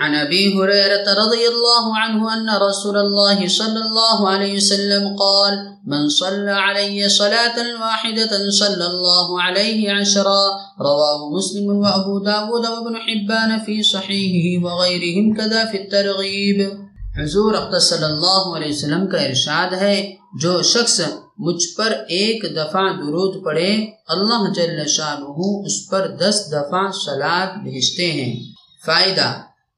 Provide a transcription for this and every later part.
عن ابي هريره رضي الله عنه ان رسول الله صلى الله عليه وسلم قال، من صلى علي صلاه واحده صلى الله عليه عشرا رواه مسلم وابو داود وابن حبان في صحيحه وغيرهم كذا في الترغيب حضور اقدس صلی اللہ علیہ وسلم کا ارشاد ہے، جو شخص مجھ پر ایک دفعہ درود پڑے اللہ جل شانہ اس پر دس دفعہ سلاد بھیجتے ہیں۔ فائدہ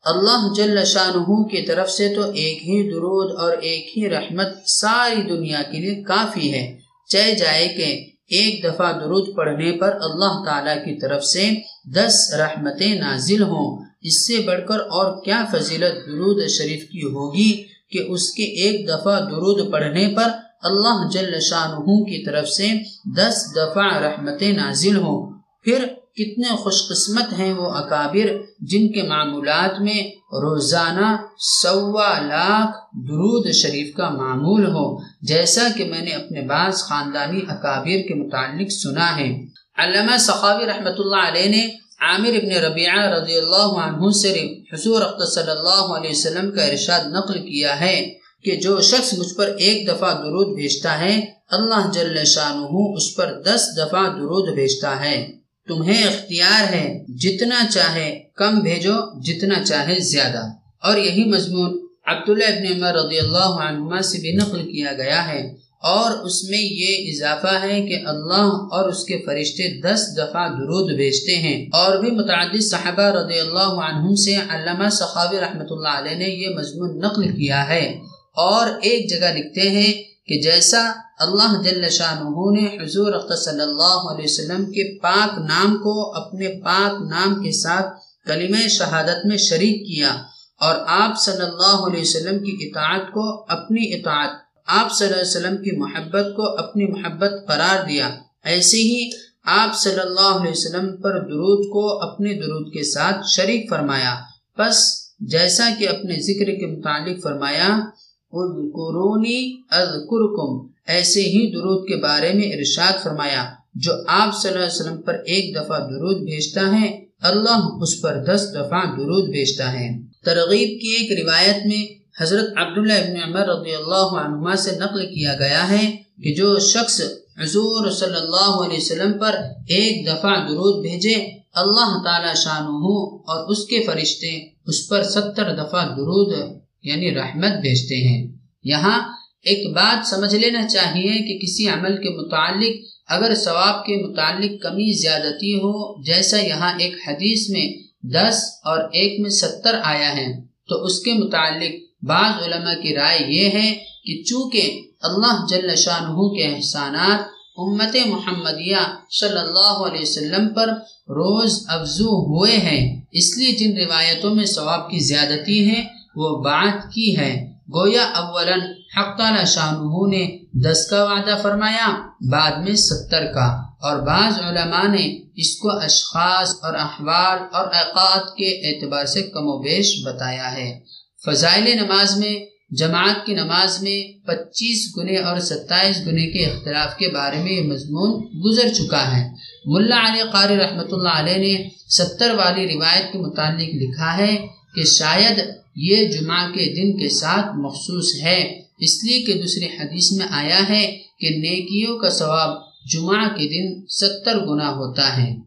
اللہ جل شانہ کی طرف سے تو ایک ہی درود اور ایک ہی رحمت ساری دنیا کے لیے کافی ہے۔ چاہے جائے کہ ایک دفعہ درود پڑھنے پر اللہ تعالی کی طرف سے دس رحمتیں نازل ہوں۔ اس سے بڑھ کر اور کیا فضیلت درود شریف کی ہوگی کہ اس کے ایک دفعہ درود پڑھنے پر اللہ جل شاہ کی طرف سے دس دفعہ رحمتیں نازل ہوں۔ پھر کتنے خوش قسمت ہیں وہ اکابر جن کے معمولات میں روزانہ سوا لاکھ درود شریف کا معمول ہو، جیسا کہ میں نے اپنے بعض خاندانی اکابر کے متعلق سنا ہے۔ علامہ سخاوی رحمۃ اللہ علیہ نے عامر ابن ربیعہ رضی اللہ عنہ سے حضور صلی اللہ علیہ وسلم کا ارشاد نقل کیا ہے کہ جو شخص مجھ پر ایک دفعہ درود بھیجتا ہے، اللہ جل شانہ اس پر دس دفعہ درود بھیجتا ہے۔ تمہیں اختیار ہے جتنا چاہے کم بھیجو، جتنا چاہے زیادہ۔ اور یہی مضمون عبداللہ ابن عمر رضی اللہ عنہما سے بھی نقل کیا گیا ہے۔ اور اس میں یہ اضافہ ہے کہ اللہ اور اس کے فرشتے دس دفعہ درود بھیجتے ہیں۔ اور بھی متعدد صحابہ رضی اللہ عنہم سے علامہ سخاوی رحمۃ اللہ علیہ نے یہ مضمون نقل کیا ہے۔ اور ایک جگہ لکھتے ہیں کہ جیسا اللہ جل شاہ نے حضور صلی اللہ علیہ وسلم کے پاک نام کو اپنے پاک نام کے ساتھ کلمہ شہادت میں شریک کیا اور آپ صلی اللہ علیہ وسلم کی اطاعت کو اپنی اطاعت، آپ صلی اللہ علیہ وسلم کی محبت کو اپنی محبت قرار دیا۔ ایسے ہی آپ صلی اللہ علیہ وسلم پر درود کو اپنے درود کے ساتھ شریک فرمایا۔ پس جیسا کہ اپنے ذکر کے متعلق فرمایا اذکرونی اذکرکم، ایسے ہی درود کے بارے میں ارشاد فرمایا، جو آپ صلی اللہ علیہ وسلم پر ایک دفعہ درود بھیجتا ہے، اللہ اس پر دس دفعہ درود بھیجتا ہے۔ ترغیب کی ایک روایت میں حضرت عبداللہ ابن عمر رضی اللہ عنہما سے نقل کیا گیا ہے کہ جو شخص حضور صلی اللہ علیہ وسلم پر ایک دفعہ درود بھیجے، اللہ تعالی شانہ اور اس کے فرشتے اس پر ستر دفعہ درود یعنی رحمت بھیجتے ہیں۔ یہاں ایک بات سمجھ لینا چاہیے کہ کسی عمل کے متعلق اگر ثواب کے متعلق کمی زیادتی ہو، جیسا یہاں ایک حدیث میں دس اور ایک میں ستر آیا ہے، تو اس کے متعلق بعض علماء کی رائے یہ ہے کہ چونکہ اللہ جل شاہ کے احسانات امت محمدیہ صلی اللہ علیہ وسلم پر روز افزو ہوئے ہیں، اس لیے جن روایتوں میں ثواب کی زیادتی ہے وہ بات کی ہے۔ گویا اولا حق تعالی شاہ نے دس کا وعدہ فرمایا، بعد میں ستر کا۔ اور بعض علماء نے اس کو اشخاص اور احوال اور اوقات کے اعتبار سے کم و بیش بتایا ہے۔ فضائل نماز میں، جماعت کی نماز میں پچیس گنے اور ستائیس گنے کے اختلاف کے بارے میں یہ مضمون گزر چکا ہے۔ ملا علی قاری رحمۃ اللہ علیہ نے ستر والی روایت کے متعلق لکھا ہے کہ شاید یہ جمعہ کے دن کے ساتھ مخصوص ہے۔ اس لیے کہ دوسری حدیث میں آیا ہے کہ نیکیوں کا ثواب جمعہ کے دن ستر گنا ہوتا ہے۔